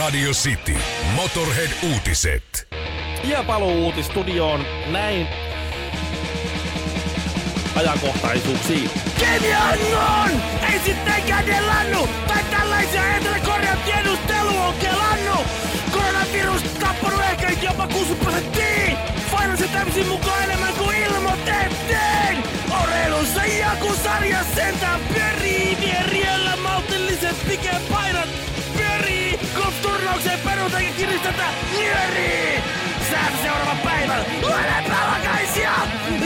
Radio City. Motorhead-uutiset. Ja paluu uutistudioon näin ajankohtaisuuksiin. Kemiannon! Ei sittenkään delannu! Tai tällaisia Etelä-Korean tiedustelu on kelannut! Koronavirus tappanut ehkä jopa 60 prosenttia! Finalsin täysin mukaan enemmän kuin ilmoitettiin! Oreilussa joku sarja sentään pyörii! Vieriellä maltilliset pikepaidat pyörii! Golf-turnaukseen peruta eikä kiristetä nyörii! Säätä seuraava päivä! Olemme alakaisia!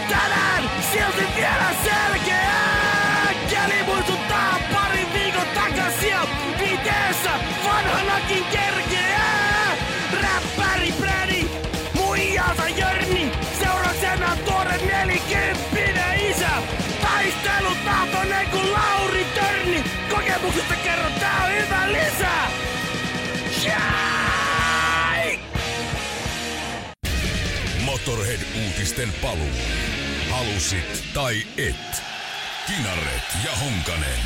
Tänään silti vielä selkeää! Keli muistuttaa parin viikon takaisia! Viiteessä vanhanakin kerkeää! Räppäri Brady, muijansa Jörni! Seurauksena tuore nelikymppinen isä! Taistelutahtoinen kuin Lauri Törni! Kokemuksesta kerron, tää on hyvä lisä! Jai! Motorhead-uutisten paluu. Halusit tai et. Kinaret ja Honkanen.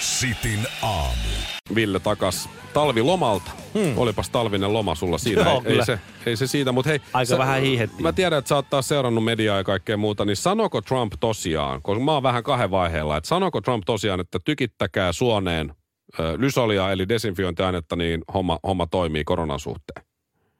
Sitin aamu. Ville takas talvilomalta. Hmm. Olipas talvinen loma sulla siinä. Joo, ei, ei, se, ei se siitä, mutta hei. Aika vähän hiihettiin. Mä tiedän, että sä oot taas seurannut mediaa ja kaikkea muuta, niin sanoko Trump tosiaan, koska mä oon vähän kahden vaiheella, että sanoko Trump tosiaan, että tykittäkää suoneen lysolia eli desinfiointiainetta, niin homma, homma toimii koronan suhteen.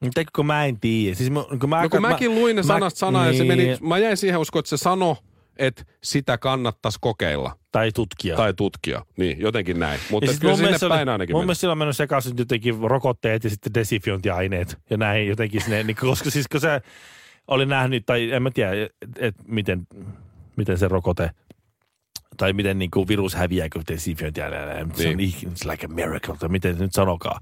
Mutta kun mä en tiedä. Siis mä, kun mä, No kun mä, mäkin luin ne mä- sanasta sanaa ja se meni, niin, mä jäin siihen uskoon, että se sano, että sitä kannattaisi kokeilla Tai tutkia. tai tutkia. Niin, jotenkin näin. Mutta sit kyllä mun sinne päin oli, ainakin Mun mielestä sillä on mennyt sekaisin jotenkin rokotteet ja sitten desinfiointiaineet ja näin jotenkin sinne, niin, koska siis kun se oli nähnyt, tai en mä tiedä, että et miten, miten se rokote tai miten niin kuin virus häviää, kun desinfiointiaineet. Se on Niin. it's like a miracle, tai miten se nyt sanokaa.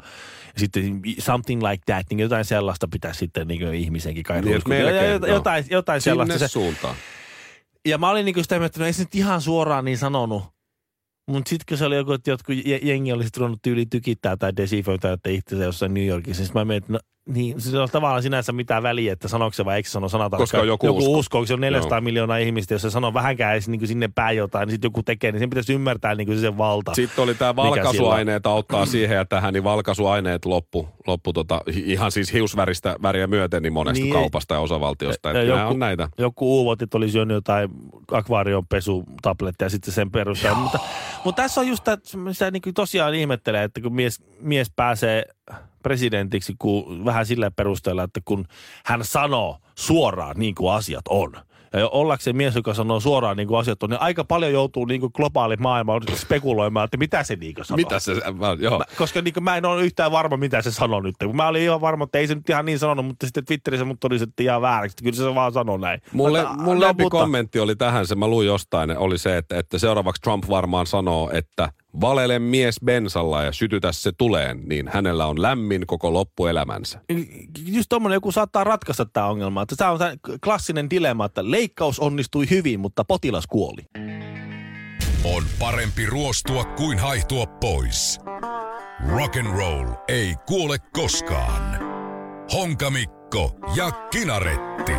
Sitten something like that, niin jotain sellaista pitäisi sitten niin kuin ihmisenkin kai Niin, melkein, ja- joo. jotain, jotain sellaista. Sinne suuntaan. ja mä olin niinku sitä mieltä, että no ei se nyt ihan suoraan niin sanonut. Mutta sitten kun se oli joku, että jotkut je- jengi olisi ruvennut tyyli tykittää tai desinfioitaa että itsensä jossain New Yorkissa, niin mä mietin, että no, niin, se on tavallaan sinänsä mitään väliä, että sanoiko se vai eikö sano sanatarkkaan. Koska joku joku uskoo. uskoo, kun se on 400 Joo. miljoonaa ihmistä, jos se sanoo vähänkään edes niin sinne päin jotain, niin sitten joku tekee, niin sen pitäisi ymmärtää niin se sen valta. Sitten oli tämä valkaisuaineet auttaa siihen ja tähän, niin valkaisuaineet loppu, loppu tota, ihan siis hiusväristä väriä myöten niin monesta Niin. kaupasta ja osavaltiosta. Ja- Että ja joku- on näitä. joku uuvotit oli syönyt jotain akvaarion pesutabletteja ja sitten sen perusteella. Mutta, mutta tässä on just tämä, sitä niin kuin tosiaan ihmettelee, että kun mies, mies pääsee presidentiksi kun, vähän sillä perusteella, että kun hän sanoo suoraan niin kuin asiat on. Ja ollakseen mies, joka sanoo suoraan niin kuin asiat on, niin aika paljon joutuu niin kuin globaali maailma spekuloimaan, että mitä se niin kuin sanoo. Mitä se, mä, joo. Mä, koska niin mä en ole yhtään varma, mitä se sanoi nyt. Mä olin ihan varma, että ei se nyt ihan niin sanonut, mutta sitten Twitterissä mut todistettiin ihan vääräksi. Kyllä se vaan sanoi näin. Mulle, Mä- mun no, läpi mutta- kommentti oli tähän, se mä luin jostain, oli se, että, että seuraavaksi Trump varmaan sanoo, että valele mies bensalla ja sytytä se tuleen, niin hänellä on lämmin koko loppuelämänsä. just tommonen joku saattaa ratkaista tämä ongelma. Että tämä on tää klassinen dilemma, että leikkaus onnistui hyvin, mutta potilas kuoli. On parempi ruostua kuin haihtua pois. Rock and roll ei kuole koskaan. Honkamikko ja Kinaretti.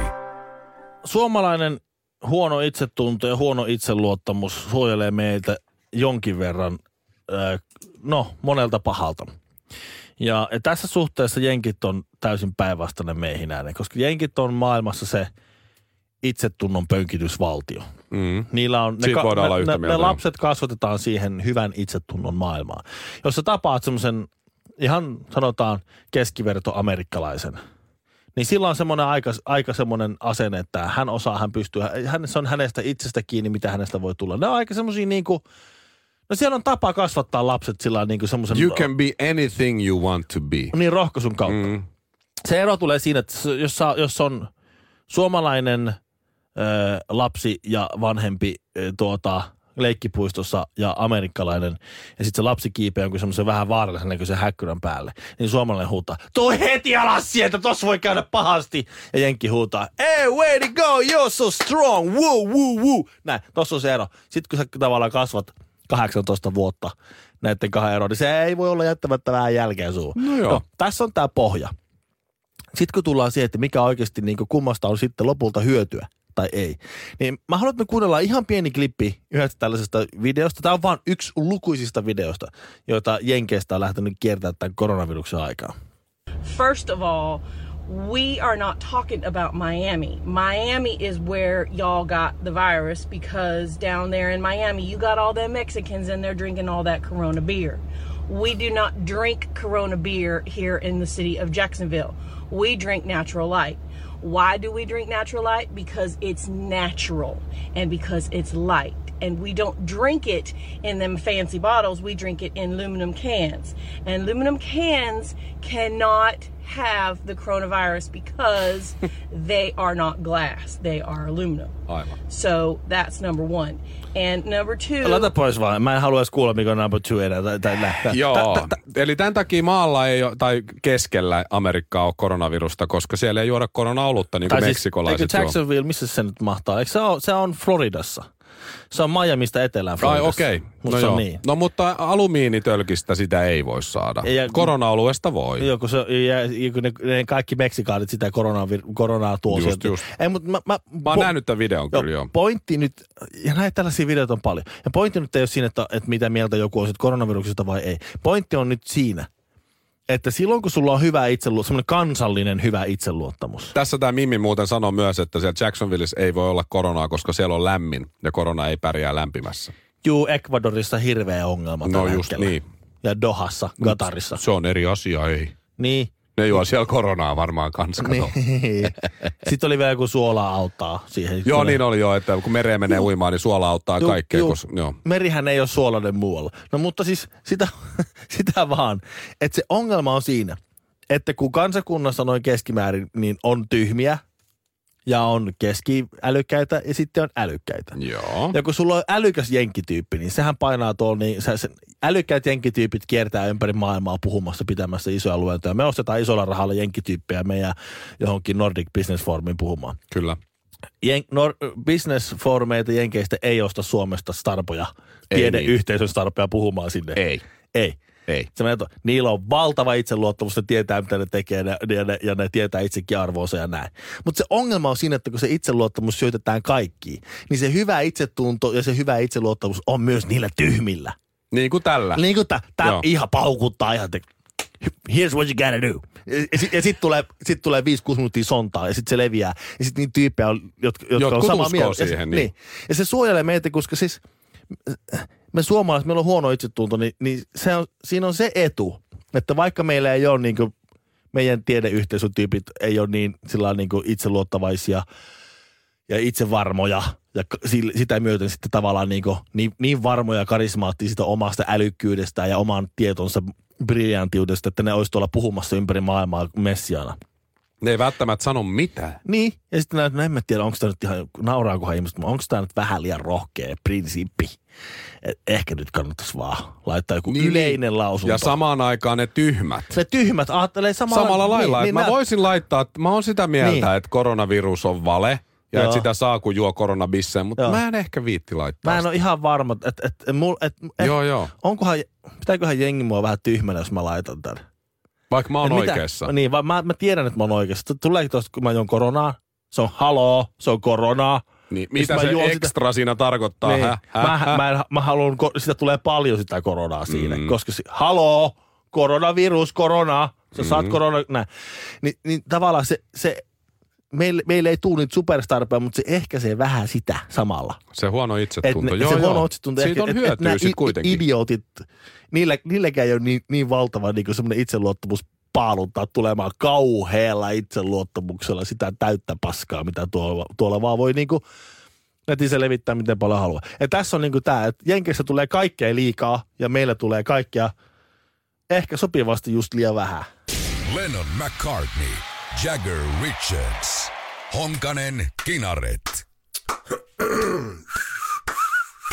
Suomalainen huono itsetunto ja huono itseluottamus suojelee meiltä jonkin verran, no monelta pahalta. Ja, ja tässä suhteessa jenkit on täysin päinvastainen meihin nähden, koska jenkit on maailmassa se itsetunnon pönkitysvaltio. Mm. Niillä on, ne, olla ne, ne, ne lapset kasvatetaan siihen hyvän itsetunnon maailmaan. Jos sä tapaat semmoisen ihan sanotaan keskiverto-amerikkalaisen, niin silloin on semmoinen aika, aika semmoinen asenne, että hän osaa, hän pystyy, hän, se on hänestä itsestä kiinni, mitä hänestä voi tulla. Ne on aika semmoisia niin kuin, no siellä on tapa kasvattaa lapset sillä niin kuin semmoisen, You can be anything you want to be. niin rohkaisun kautta. Mm. Se ero tulee siinä, että jos, sa- jos on suomalainen ö, lapsi ja vanhempi ö, tuota, leikkipuistossa ja amerikkalainen, ja sitten se lapsi kiipeää jonkun semmoisen vähän vaarallisen näköisen häkkyrän päälle, niin suomalainen huutaa, toi heti alas sieltä, tossa voi käydä pahasti. Ja Jenkki huutaa, hey, way to go, you're so strong, woo, woo, woo. Näin, tossa on se ero. Sitten kun sä tavallaan kasvat 18 vuotta näiden kahden eroon, niin se ei voi olla jättämättä vähän jälkeen suuhun. No joo. tässä on tämä pohja. Sitten kun tullaan siihen, että mikä oikeasti niin kummasta on sitten lopulta hyötyä tai ei. Niin mä haluan, että me kuunnellaan ihan pieni klippi yhdestä tällaisesta videosta. Tämä on vain yksi lukuisista videosta, joita Jenkeistä on lähtenyt kiertämään tämän koronaviruksen aikaa. First of all, we are not talking about Miami. Miami is where y'all got the virus because down there in Miami, you got all them Mexicans and they're drinking all that Corona beer. We do not drink Corona beer here in the city of Jacksonville. We drink natural light. Why do we drink natural light? Because it's natural and because it's light. And we don't drink it in them fancy bottles, we drink it in aluminum cans. And aluminum cans cannot have the coronavirus because they are not glass, they are aluminum. Aivan. So that's number one. And number two. Laita pois vaan. Mä en halua edes kuulla, mikä on number two enää. Tai, tai, tai, Joo, eli tämän takia maalla ei ole, tai keskellä Amerikkaa ole koronavirusta, koska siellä ei juoda koronaolutta niin kuin tai meksikolaiset eikö juo. Jacksonville, missä se nyt mahtaa? Eikö se, on, se on Floridassa? Se on Miamista etelään Ai okei, okay. No joo. niin. No mutta alumiinitölkistä sitä ei voi saada. Ja- Koronaoluesta voi. Joo, kun, se, ja, kun ne, ne, kaikki meksikaalit sitä koronaa, koronaa tuo Just, sieltä. just. Ei, mutta mä, mä, Mä oon nähnyt tämän videon kyllä joo. Pointti nyt, ja näitä tällaisia videoita on paljon. Ja pointti nyt ei ole siinä, että, että mitä mieltä joku on koronaviruksesta vai ei. Pointti on nyt siinä, että silloin kun sulla on hyvä itseluottamus, semmoinen kansallinen hyvä itseluottamus. Tässä tämä Mimmi muuten sanoi myös, että siellä Jacksonvilleissa ei voi olla koronaa, koska siellä on lämmin ja korona ei pärjää lämpimässä. Juu, Ecuadorissa hirveä ongelma No just hetkellä. niin. Ja Dohassa, Qatarissa. Se on eri asia, ei. Niin. Ne juo siellä koronaa varmaan kanssa. niin. Sitten oli vielä, kun suolaa auttaa siihen. Joo, niin oli jo, että kun mereen menee uimaan, niin suola auttaa Juu, kaikkea. juu. Koska, joo. Merihän ei ole suolainen muualla. No mutta siis sitä, sitä vaan, että se ongelma on siinä, että kun kansakunnassa noin keskimäärin, niin on tyhmiä ja on keskiälykkäitä ja sitten on älykkäitä. Joo. Ja kun sulla on älykäs jenkkityyppi, niin sehän painaa tuolla, niin se, se, älykkäät jenkkityypit kiertää ympäri maailmaa puhumassa, pitämässä isoja luentoja. Me ostetaan isolla rahalla jenkkityyppejä meidän johonkin Nordic Business Forumiin puhumaan. Kyllä. Jen, nor, business foorumeita Jenkeistä ei osta Suomesta starpoja, Ei tiedeyhteisön starpoja puhumaan sinne. Ei. Ei. Ei. Se menee, to- niillä on valtava itseluottamus, ne tietää mitä ne tekee ja ne, ja ne, ja ne tietää itsekin arvoonsa ja näin. Mutta se ongelma on siinä, että kun se itseluottamus syötetään kaikkiin, niin se hyvä itsetunto ja se hyvä itseluottamus on myös niillä tyhmillä. Niin kuin tällä. Niin kuin tämä Joo. ihan paukuttaa ihan, te, here's what you gotta do. Ja, sit, ja sitten tulee, sit tulee 5-6 minuuttia sontaa ja sitten se leviää. Ja sitten niitä tyyppejä, on, jotka, jotka on samaa mieltä. Ja siihen, se, niin. Ja se suojelee meitä, koska siis me suomalaiset, meillä on huono itsetunto, niin, niin se on, siinä on se etu, että vaikka meillä ei ole niin kuin, meidän tiedeyhteisön tyypit ei ole niin, sillä niin kuin itseluottavaisia ja itsevarmoja ja sitä myöten sitten tavallaan niin, kuin, niin, niin varmoja ja karismaattisista omasta älykkyydestä ja oman tietonsa briljantiudesta, että ne olisi tuolla puhumassa ympäri maailmaa messiana. Ne ei välttämättä sano mitään. Niin, ja sitten näin, no en mä tiedä, onko tämä nyt ihan, nauraakohan ihmiset, mutta onko tämä nyt vähän liian rohkea prinsiippi. Et ehkä nyt kannattaisi vaan laittaa joku Niin, yleinen lausunto. Ja samaan aikaan ne tyhmät. Se tyhmät ajattelee samalla, Samalla lailla, niin, että niin, mä nää- voisin laittaa, että mä oon sitä mieltä, Niin. että koronavirus on vale ja että sitä saa, kun juo koronabisseen, mutta Joo. mä en ehkä viitti laittaa Mä en sitä. ole ihan varma, että et, et, et, et, Joo, joo. onkohan, pitääköhän jengi mua vähän tyhmänä, jos mä laitan tän. Vaikka mä oon mitä- oikeassa. Niin, vaan mä, mä tiedän, että mä oon oikeassa. Tuleeko tosta, kun mä juon koronaa? Se on haloo, se on koronaa. Niin, mitä mä se ekstra siinä tarkoittaa? Niin. Häh? Mä, Häh? mä, en, mä haluan, sitä tulee paljon sitä koronaa siinä, Mm. koska se, haloo, koronavirus, korona, sä saat Mm. korona, näin. Ni, niin tavallaan se, se meille, meille ei tule niitä superstarpeja, mutta se ehkäisee vähän sitä samalla. Se huono Et itsetunto. ne, joo, se joo. huono itsetunto. Siitä ehkä, on et- et hyötyä nää sit i- kuitenkin. Idiotit, niillä, niilläkään ei ole niin, niin valtava niin semmoinen itseluottamus paaluttaa tulemaan kauhealla itseluottamuksella sitä täyttä paskaa, mitä tuolla, tuolla vaan voi niinku netissä levittää miten paljon haluaa. Ja tässä on niinku tämä, että Jenkeissä tulee kaikkea liikaa ja meillä tulee kaikkea ehkä sopivasti just liian vähän. Lennon McCartney, Jagger Richards, Honkanen Kinaret.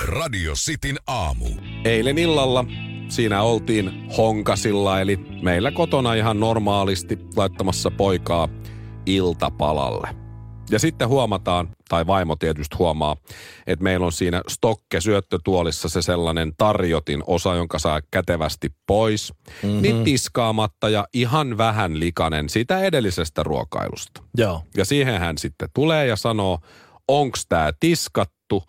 Radio Cityn aamu. Eilen illalla siinä oltiin Honkasilla, eli meillä kotona ihan normaalisti laittamassa poikaa iltapalalle. Ja sitten huomataan, tai vaimo tietysti huomaa, että meillä on siinä stokke syöttötuolissa se sellainen tarjotin osa, jonka saa kätevästi pois. Mm-hmm. Niin tiskaamatta ja ihan vähän likanen sitä edellisestä ruokailusta. Joo. Ja siihen hän sitten tulee ja sanoo, onks tää tiskattu?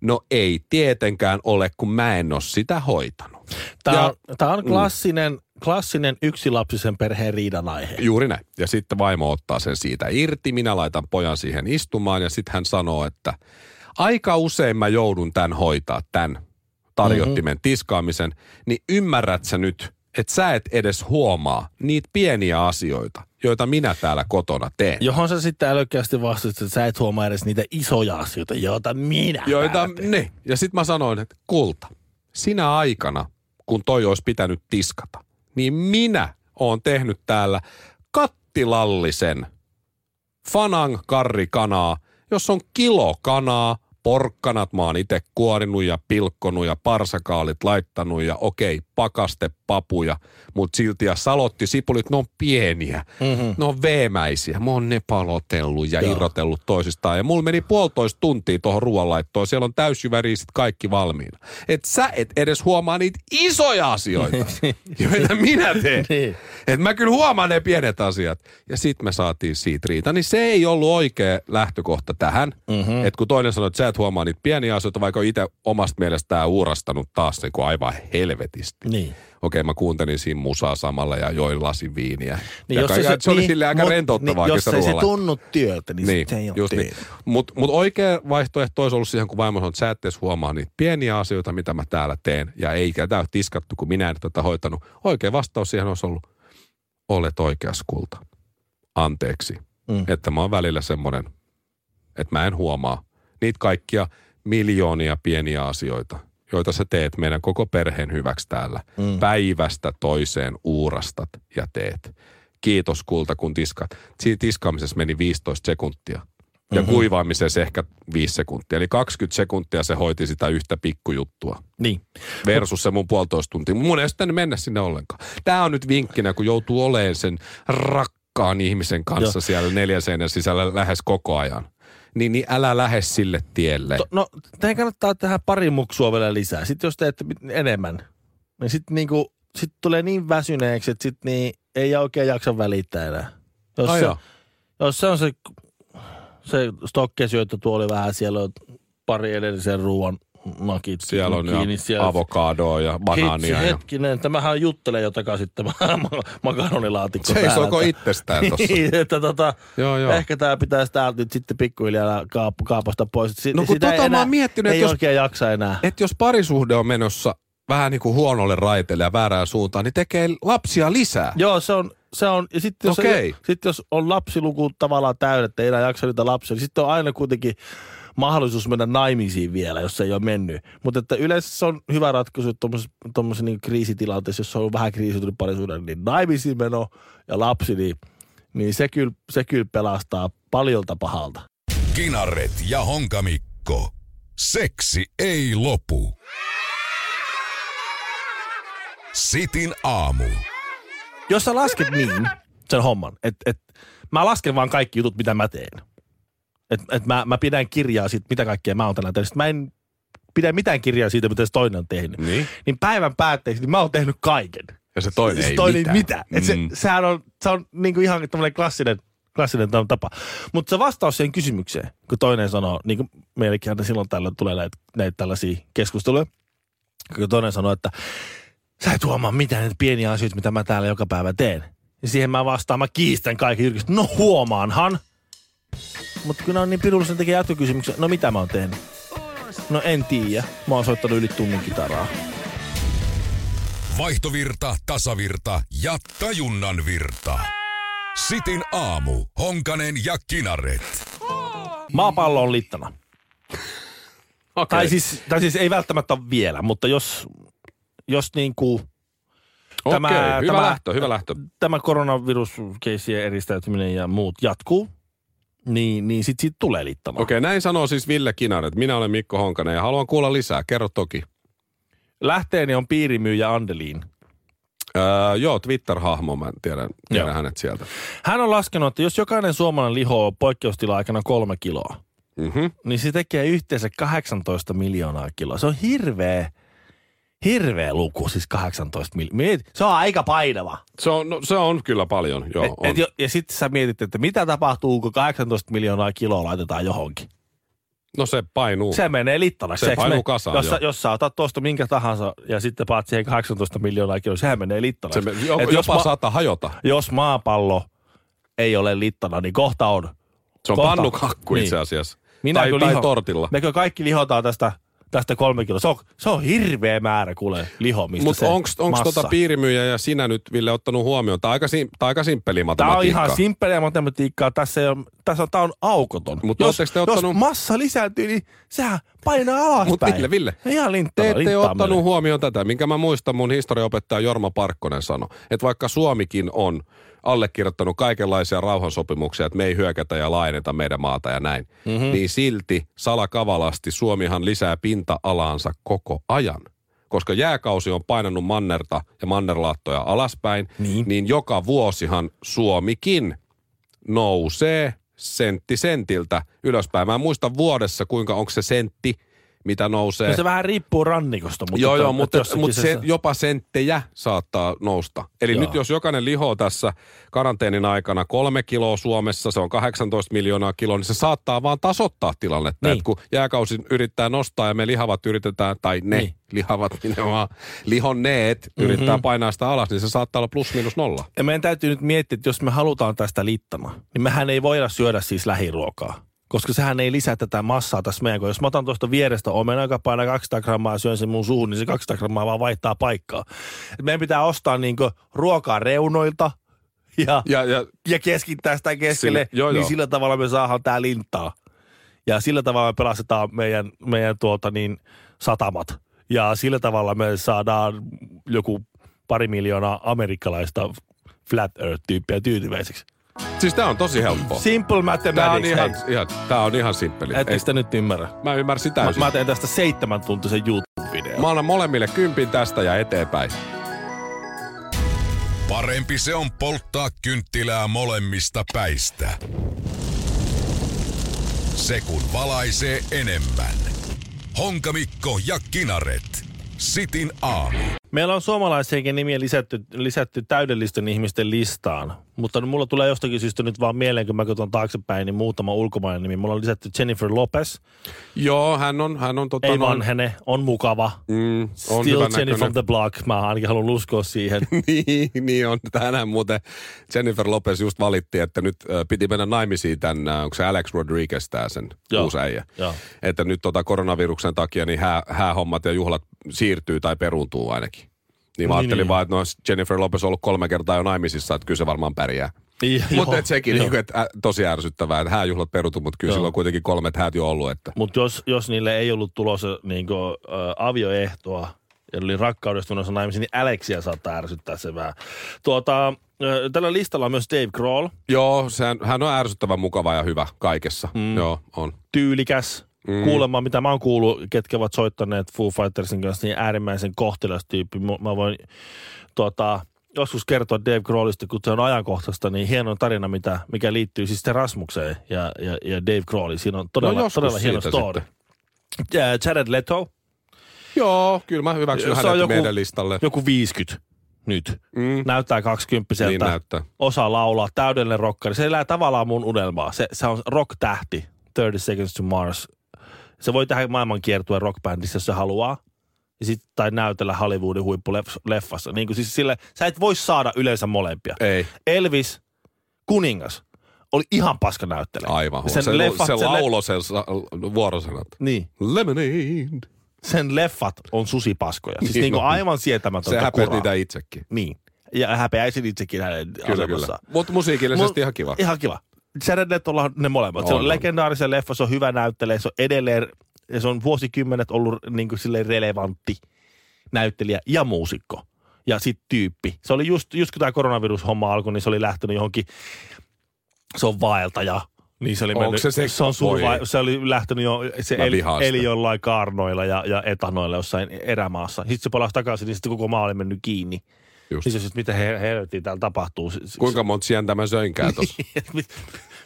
No ei tietenkään ole, kun mä en ole sitä hoitanut. Tämä Ja- on, tää on klassinen, klassinen yksilapsisen perheen riidan aihe. Juuri näin. Ja sitten vaimo ottaa sen siitä irti. Minä laitan pojan siihen istumaan ja sitten hän sanoo, että aika usein mä joudun tämän hoitaa, tämän tarjottimen mm-hmm. tiskaamisen. Niin ymmärrät sä nyt, että sä et edes huomaa niitä pieniä asioita, joita minä täällä kotona teen. Johon sä sitten älykkäästi vastasit, että sä et huomaa edes niitä isoja asioita, joita minä Joita, teen. ne. Ja sitten mä sanoin, että kulta, sinä aikana, kun toi olisi pitänyt tiskata, niin minä oon tehnyt täällä kattilallisen fanang karrikanaa, jos on kilo kanaa, porkkanat mä oon itse kuorinut ja pilkkonut ja parsakaalit laittanut ja okei, pakastepapuja, mutta silti ja salotti sipulit, ne on pieniä, mm-hmm. ne on veemäisiä. Mä oon ne palotellut ja Joo. irrotellut toisistaan ja mulla meni puolitoista tuntia tuohon ruoanlaittoon, siellä on täysjyväriisit kaikki valmiina. Et sä et edes huomaa niitä isoja asioita, joita minä teen. Niin. Et mä kyllä huomaan ne pienet asiat. Ja sit me saatiin siitä riita. Niin se ei ollut oikea lähtökohta tähän. Mm-hmm. Että kun toinen sanoi, että sä et huomaa niitä pieniä asioita, vaikka itse omasta mielestään uurastanut taas niin kuin aivan helvetisti. Niin. Okei, mä kuuntelin siinä musaa samalla ja join lasin viiniä. Niin ja jos kaikki- se, se oli niin, sille aika mut- rentouttavaa. niin, Jos ei se tunnu työtä, niin, Niin, se ei ole niin. Mutta mut oikea vaihtoehto olisi ollut siihen, kun vaimo sanoi, että sä et edes huomaa niitä pieniä asioita, mitä mä täällä teen, ja eikä tämä ole tiskattu, kun minä en tätä hoitanut. Oikea vastaus siihen olisi ollut, olet oikeas kulta. Anteeksi. Mm. Että mä oon välillä semmoinen, että mä en huomaa niitä kaikkia miljoonia pieniä asioita, joita sä teet meidän koko perheen hyväksi täällä. Mm. Päivästä toiseen uurastat ja teet. Kiitos kulta, kun tiskat. Siinä tiskaamisessa meni 15 sekuntia. Ja mm-hmm. kuivaamisessa ehkä 5 sekuntia. Eli 20 sekuntia se hoiti sitä yhtä pikkujuttua. Niin. Versus se mun puolitoista tuntia. Mun ei pitänyt mennä sinne ollenkaan. Tämä on nyt vinkkinä, kun joutuu olemaan sen rakkaan ihmisen kanssa Joo. siellä neljän seinän sisällä lähes koko ajan. Niin, niin älä lähde sille tielle. To, no, tähän kannattaa tehdä pari muksua vielä lisää. Sitten jos mit- enemmän, niin sitten niinku, sit tulee niin väsyneeksi, että sit niin ei oikein jaksa välittää enää. Jos, Ai se, joo. jos se on se, se stokkesyöttötuoli vähän, siellä on pari edellisen ruoan nakit Siellä on kiinni. ja avokadoa ja banaania. Hitsi, Ja... hetkinen, tämähän juttelee jo takaisin tämä makaronilaatikko. Seisoiko täällä. itsestään tossa? Niin, että tota, Joo, joo. ehkä tämä pitäisi täältä nyt sitten pikkuhiljaa kaap- kaapasta pois. Si- No kun sitä ei tota mä oon miettinyt, ei että jos- jaksa enää. Että jos parisuhde on menossa vähän niin kuin huonolle raiteelle ja väärään suuntaan, niin tekee lapsia lisää. Joo, se on, se on ja sitten jos, Okei. sit jos on lapsiluku tavallaan täynnä, että ei enää jaksa niitä lapsia, niin sitten on aina kuitenkin mahdollisuus mennä naimisiin vielä, jos se ei ole mennyt. Mutta että yleensä se on hyvä ratkaisu tuommoisessa niin kriisitilanteessa, jos on ollut vähän kriisiytynyt parisuuden, niin naimisiin meno ja lapsi, niin, niin se, kyllä, se kyllä pelastaa paljolta pahalta. Kinaret ja Honkamikko. Seksi ei lopu. Sitin aamu. Jos sä lasket niin sen homman, että et, mä lasken vaan kaikki jutut, mitä mä teen. Että et mä, mä pidän kirjaa siitä, mitä kaikkea mä oon tänään tehnyt. Sitten Mä en pidä mitään kirjaa siitä, mitä se toinen on tehnyt. Niin. Niin päivän päätteeksi, niin mä oon tehnyt kaiken. Ja se toinen se ei toinen mitään. mitä. Et se, Mm. sehän on, se on niinku ihan tämmöinen klassinen, klassinen tapa. Mutta se vastaus siihen kysymykseen, kun toinen sanoo, niin kuin meillekin aina silloin tällöin tulee näitä, näitä tällaisia keskusteluja, kun toinen sanoo, että sä et huomaa mitään näitä pieniä asioita, mitä mä täällä joka päivä teen. Ja siihen mä vastaan, mä kiistän kaiken jyrkästi. No huomaanhan. Mutta kun ne on niin pirullisen tekee jatkokysymyksen, no mitä mä oon tehnyt? No en tiedä. Mä oon soittanut yli tunnin kitaraa. Vaihtovirta, tasavirta ja tajunnan virta. Sitin aamu. Honkanen ja Kinaret. Maapallo on littana. Okei. Tai, siis, tai siis ei välttämättä vielä, mutta jos, jos niin kuin Okei, tämä- hyvä tämä- lähtö, hyvä lähtö. tämä koronaviruskeissien eristäytyminen ja muut jatkuu, niin, niin sit siitä tulee littana. Okei, näin sanoo siis Ville Kinaret. Minä olen Mikko Honkanen ja haluan kuulla lisää. Kerro toki. Lähteeni on piirimyyjä Andeliin. Öö, joo, Twitter-hahmo, mä tiedän, tiedän Joo. hänet sieltä. Hän on laskenut, että jos jokainen suomalainen lihoo poikkeustila-aikana kolme kiloa, Mm-hmm. niin se tekee yhteensä 18 miljoonaa kiloa. Se on hirveä, hirveä luku, siis 18 miljoonaa. Se on aika painava. Se, on, no, se on kyllä paljon, joo. Et, on. et, jo- ja sitten sä mietit, että mitä tapahtuu, kun 18 miljoonaa kiloa laitetaan johonkin. No se painuu. Se menee littanaksi. Se eikö painuu me- kasaan, jos, sä, jos sä otat tuosta minkä tahansa ja sitten paat siihen 18 miljoonaa kiloa, sehän menee se littanaksi. me, jo, Et jos, jopa ma- saattaa hajota. jos maapallo ei ole littana, niin kohta on. Se on Kohta. pannukakku Niin. itse asiassa. Minä tai, tai liho- tortilla. Mekö kaikki lihotaan tästä, tästä kolme kiloa? Se on, se on hirveä määrä kuule lihomista Mutta se onko massa. tota piirimyyjä ja sinä nyt, Ville, ottanut huomioon? Tämä on aika, sim, tää aika simppeli Tämä on ihan simppeliä matematiikkaa. Tässä, ei ole, tässä on, tämä on aukoton. Mut jos, te ottanut- jos massa lisääntyy, niin sehän painaa alaspäin. Mut Ville, Ville, Ihan linttana, Te ette ottanut menee. huomioon tätä, minkä mä muistan mun historiaopettaja Jorma Parkkonen sanoi, että vaikka Suomikin on allekirjoittanut kaikenlaisia rauhansopimuksia, että me ei hyökätä ja laajenneta meidän maata ja näin, Mhm. mm-hmm. niin silti salakavalasti Suomihan lisää pinta-alaansa koko ajan. Koska jääkausi on painanut mannerta ja mannerlaattoja alaspäin, Niin. niin joka vuosihan Suomikin nousee sentti sentiltä ylöspäin. Mä en muista vuodessa, kuinka onko se sentti, mitä nousee. No se vähän riippuu rannikosta. Mutta Joo, että- joo, mutta, mutta se, jopa senttejä saattaa nousta. Eli Joo. nyt jos jokainen lihoo tässä karanteenin aikana kolme kiloa Suomessa, se on 18 miljoonaa kiloa, niin se saattaa vaan tasoittaa tilannetta. Niin. Niin. kun jääkausi yrittää nostaa ja me lihavat yritetään, tai ne Niin. niin. lihavat nimenomaan, lihonneet mm-hmm. yrittää painaa sitä alas, niin se saattaa olla plus minus nolla. Ja meidän täytyy nyt miettiä, että jos me halutaan tästä littana, niin mehän ei voida syödä siis lähiruokaa. Koska sehän ei lisää tätä massaa tässä meidän, kun jos mä otan tuosta vierestä omena, joka painaa 200 grammaa ja syön sen mun suuhun, niin se 200 grammaa vaan vaihtaa paikkaa. Et meidän pitää ostaa niinku ruokaa reunoilta ja, Ja, ja ja keskittää sitä keskelle, Sille- joo, niin joo. sillä tavalla me saadaan tää linttaa. Ja sillä tavalla me pelastetaan meidän, meidän tuota niin, satamat. Ja sillä tavalla me saadaan joku pari miljoonaa amerikkalaista flat earth-tyyppiä tyytyväiseksi. Siis tämä on tosi helppoa. Simple mathematics. Tämä on ihan, hei. ihan, tää on ihan simppeli. Ettekö sitä nyt ymmärrä? mä ymmärsin Mä, täysin. mä teen tästä seitsemän tuntisen YouTube-videon. Mä annan molemmille kympin tästä ja eteenpäin. Parempi se on polttaa kynttilää molemmista päistä. Se kun valaisee enemmän. Honkamikko ja Kinaret. Sitin aamu. Meillä on suomalaisiakin nimiä lisätty, lisätty täydellisten ihmisten listaan, mutta mulla tulee jostakin syystä nyt vaan mieleen, kun mä katson taaksepäin, niin muutama ulkomainen nimi. Mulla on lisätty Jennifer Lopez, Joo, hän on, hän on tota ei noin- vanhene, on mukava. Mm, on Still Jenny näköinen. from the block, mä ainakin haluan uskoa siihen. niin, niin on. Tänään muuten Jennifer Lopez just valitti, että nyt äh, piti mennä naimisiin tämän, äh, onko se Alex Rodriguez tää sen Joo. uusi äijä. Joo. Että nyt tota koronaviruksen takia niin hää, häähommat ja juhlat siirtyy tai peruuntuu ainakin. Niin mä Niin, ajattelin niin. vaan, että no Jennifer Lopez on ollut kolme kertaa jo naimisissa, että kyllä se varmaan pärjää. Joo, Mutta et sekin niin kuin, että äh, tosi ärsyttävää, että hääjuhlat peruutu, mutta kyllä Joo. sillä on kuitenkin kolmet häät jo ollut. Että. Mutta jos, jos niille ei ollut tulossa niin kuin, ä, avioehtoa ja oli rakkaudesta menossa naimisiin, niin Alexia saattaa ärsyttää se vähän. Tuota, ä, tällä listalla on myös Dave Grohl, Joo, sehän, hän on ärsyttävän mukava ja hyvä kaikessa. Mm. Joo, on. tyylikäs, mm. kuulemma mitä mä oon kuullut, ketkä ovat soittaneet Foo Fightersin kanssa, niin äärimmäisen kohtelias tyyppi. Mä voin tuota, joskus kertoa Dave Grohlista, kun se on ajankohtaista, niin hieno tarina, mitä, mikä liittyy siis Rasmukseen ja, ja, ja Dave Grohliin. Siinä on todella, No todella hieno story. sitten. Ja Jared Leto, Joo, kyllä mä hyväksyn Se on hänet joku- meidän listalle. joku 50 nyt. Mm. Näyttää 20 Niin näyttää. Osaa laulaa, täydellinen rockari. Se elää tavallaan mun unelmaa. Se, se on rock-tähti, 30 Seconds to Mars. Se voi tehdä maailmankiertueen rockbändissä, jos se haluaa. Ja sit, tai näytellä Hollywoodin huippuleffassa. Niin kuin siis sille, sä et voi saada yleensä molempia. Ei, Elvis, kuningas, oli ihan paska näyttelijä. aivan huono. Sen Se, leffat- se sen le- laulo sen sa- vuorosanat. Niin. Lemonade. Sen leffat on susipaskoja. Siis Niin niin kuin on. aivan sietämätöntä Se häpeät niitä itsekin. Niin. Ja häpeäisin itsekin hänen Kyllä, kyllä. asemassaan. Mutta musiikillisesti Mut- ihan kiva. Ihan kiva. Jared Letolla on ne molemmat. se On, on on. legendaarisen leffa, se on hyvä näyttelijä, se on edelleen, se on vuosikymmenet ollut niin kuin silleen relevantti näyttelijä ja muusikko. Ja sitten tyyppi. Se oli just, just kun tämä koronavirushomma alkoi, niin se oli lähtenyt johonkin, se on vaeltaja. Niin se oli mennyt, se se- se, on voi. se oli lähtenyt jo, se eli, eli jollain kaarnoilla ja, ja etanoilla jossain erämaassa. Sitten se palasi takaisin, niin sitten koko maa oli mennyt kiinni. Just. Se, että mitä he, helvettiä täällä tapahtuu. Se- se- Kuinka monta sientä mä söinkään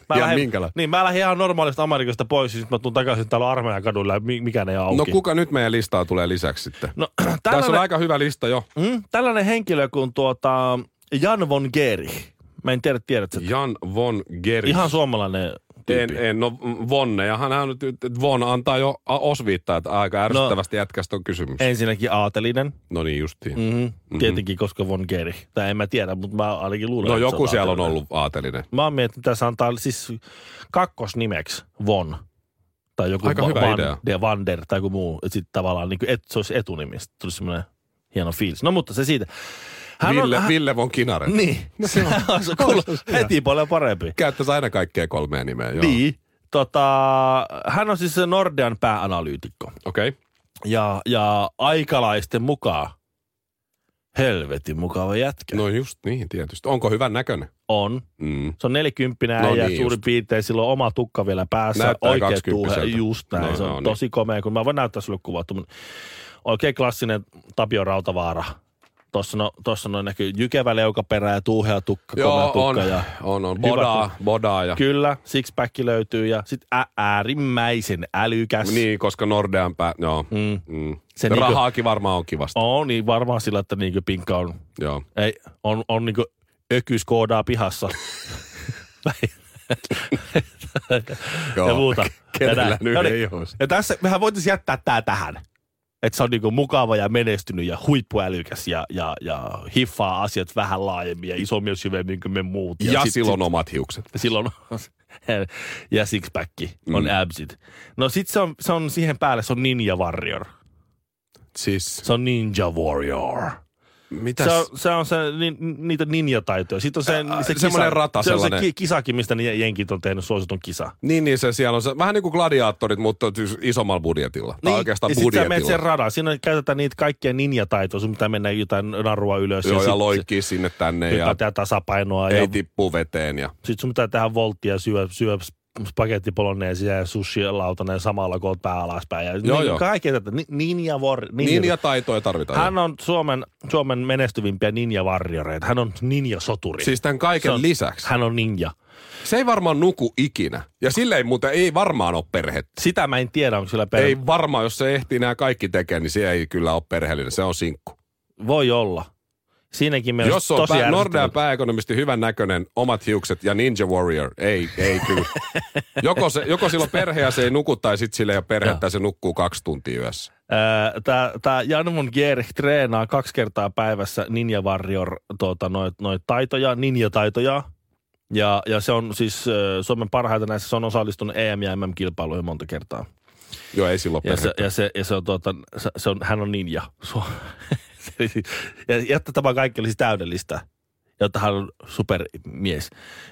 mä Ihan lähdin, minkälainen? Niin, mä lähdin ihan normaalista Amerikasta pois, ja sitten mä tuun takaisin täällä armeijan kadulla, ja mi- mikään ei ole auki. No kuka nyt meidän listaa tulee lisäksi sitten? no Tässä on tällainen, aika hyvä lista jo. mm, tällainen henkilö kuin tuota Jan von Geri. Mä en tiedä, tiedätkö? Jan von Geri. Ihan suomalainen tyyppi? En, en, no Vonne, ja hän nyt, Von antaa jo osviittaa, että aika ärsyttävästi jätkästä on kysymys. Ensinnäkin aatelinen. No niin justiin. Mm-hmm. Tietenkin, koska Von Geri. Tai en mä tiedä, mutta mä ainakin luulen, No joku siellä on aatelinen. ollut aatelinen. Mä oon miettinyt, että tässä antaa siis kakkosnimeksi Von. Tai joku Aika Va- hyvä Van, idea. De Vander tai joku muu. Sitten tavallaan niin et, se olisi etunimi. Sitten tulisi semmoinen hieno fiilis. No mutta se siitä. Hän Ville, on, hän, Ville von Kinare. Niin. Se on, se kuuluu heti paljon parempi. Käyttäisi aina kaikkea kolmea nimeä. Joo. Niin. Tota, hän on siis se Nordean pääanalyytikko. Okei. Okay. Ja, ja aikalaisten mukaan helvetin mukava jätkä. No just niin, tietysti. Onko hyvän näköinen? On. Mm. Se on nelikymppinen No no ja niin, suurin just. piirtein sillä on oma tukka vielä päässä. Näyttää oikein 20-vuotiaalta. tuuhe, just näin. No, se on no niin. tosi komea, kun mä voin näyttää sulle kuvattu. Oikein klassinen Tapio Rautavaara. Tuossa no, tossa no näkyy jykevä leukaperä ja tuuhea tukka, komea Joo, tukka. on, Ja, on, on. Hyvä Bodaa, bodaa ja... Kyllä, sixpack löytyy ja sitten äärimmäisen älykäs. Niin, koska Nordean pää... Joo. Mm. Mm. Se niinku- Rahaakin varmaan on kivasti. On niin varmaan sillä, että niinku pinkka on, Joo. ei, on, on niinku ökys koodaa pihassa. Joo. ja muuta. Kenellä ja, nyt niin. ei ja tässä mehän voitaisiin jättää tää tähän. Että se on niinku mukava ja menestynyt ja huippuälykäs ja, ja, ja hiffaa asiat vähän laajemmin ja isommin ja syvemmin kuin me muut. Ja, sit- silloin omat hiukset. sit- silloin ja sixpack on Mm. absit. No sit se on, se on siihen päälle, se on Ninja Warrior. Siis, Se on Ninja Warrior. Mitäs? Se on, se on se, ni, niitä ninjataitoja. Sitten on se, Ä, se, semmoinen rata, se on se sellainen. ki, kisakin, mistä ne jenkit on tehnyt suositun kisa. Niin, niin se siellä on se, vähän niin kuin gladiaattorit, mutta siis isommalla budjetilla. Tai oikeastaan ja sitten sä menet sen budjetilla. radan. Siinä käytetään niitä kaikkia ninjataitoja. Sun pitää mennä jotain narua ylös. Joo, ja sit loikkii sinne tänne ja Hypätään tasapainoa. ei ja tippu veteen. Ja... sitten sun pitää tehdä volttia, syö, syö spagettipoloneesia ja sushi-lautanen samalla, kun oot pää alaspäin. Ja Joo, niin, joo. Ni- Ninja war, ninja, Niin ja taitoja tarvitaan. Hän on Suomen, Suomen menestyvimpiä ninja-varjoreita. Hän on ninja-soturi. Siis tämän kaiken on- lisäksi. Hän on ninja. Se ei varmaan nuku ikinä. Ja sille ei muuten, ei varmaan ole perhettä. Sitä mä en tiedä, onko sillä perhe. Ei varmaan, jos se ehtii nämä kaikki tekemään, niin se ei kyllä ole perheellinen. Se on sinkku. Voi olla. Siinäkin meillä Jos on tosi pää, Nordean ärsyttävää. pääekonomisti hyvän näköinen, omat hiukset ja Ninja Warrior, ei, ei kyllä. Joko, se, joko perhe ja se ei nuku, tai sitten sillä ei ole perhettä ja se nukkuu kaksi tuntia yössä. Ää, Tää, tää Janmon Gierich treenaa kaksi kertaa päivässä Ninja Warrior tuota, noit, noit taitoja, ninja-taitoja. Ja, ja se on siis Suomen parhaita näissä, se on osallistunut EM- ja MM-kilpailuihin monta kertaa. Joo, ei silloin Ja, se, ja, se, ja se on, tuota, se, se on, hän on ninja. Ja jotta tämä kaikki olisi täydellistä, jotta hän on supermies,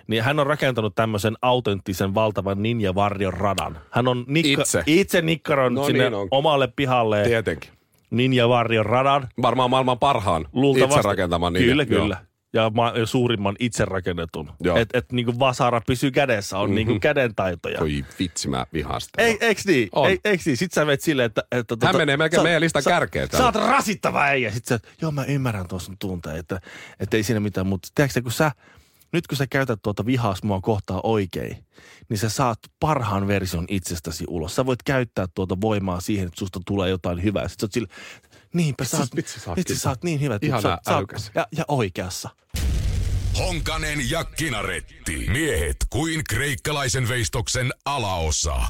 niin hän on rakentanut tämmöisen autenttisen valtavan ninja Warrior radan. Hän on nikka, Itse. itse nikkaroinut No sinne niin on. omalle pihalle Tietenkin. ninja Warrior radan. Varmaan maailman parhaan itse rakentaman ninja. Kyllä, Joo. Ja, ma- suurimman itse rakennetun. Että et, niinku vasara pysyy kädessä, on mm-hmm. niinku kädentaitoja. Voi vitsi, mä vihaan sitä. Ei, eiks niin? On. Ei, eiks niin? Sitten sä menet silleen, että... että Hän menee melkein meidän listan kärkeen Sä täällä. oot rasittava äijä. Sitten sä, joo mä ymmärrän tuon sun tunteen, että, että ei siinä mitään. Mutta tiedätkö sä, kun sä, nyt kun sä käytät tuota vihaas mua kohtaa oikein, niin sä saat parhaan version itsestäsi ulos. Sä voit käyttää tuota voimaa siihen, että susta tulee jotain hyvää. Sitten sä oot sille, niinpä sä oot, vitsi sä oot vitsi, sä oot niin hyvä. Ihana sä, sä, oot- ja, ja oikeassa. Honkanen ja Kinaretti. Miehet kuin kreikkalaisen veistoksen alaosa.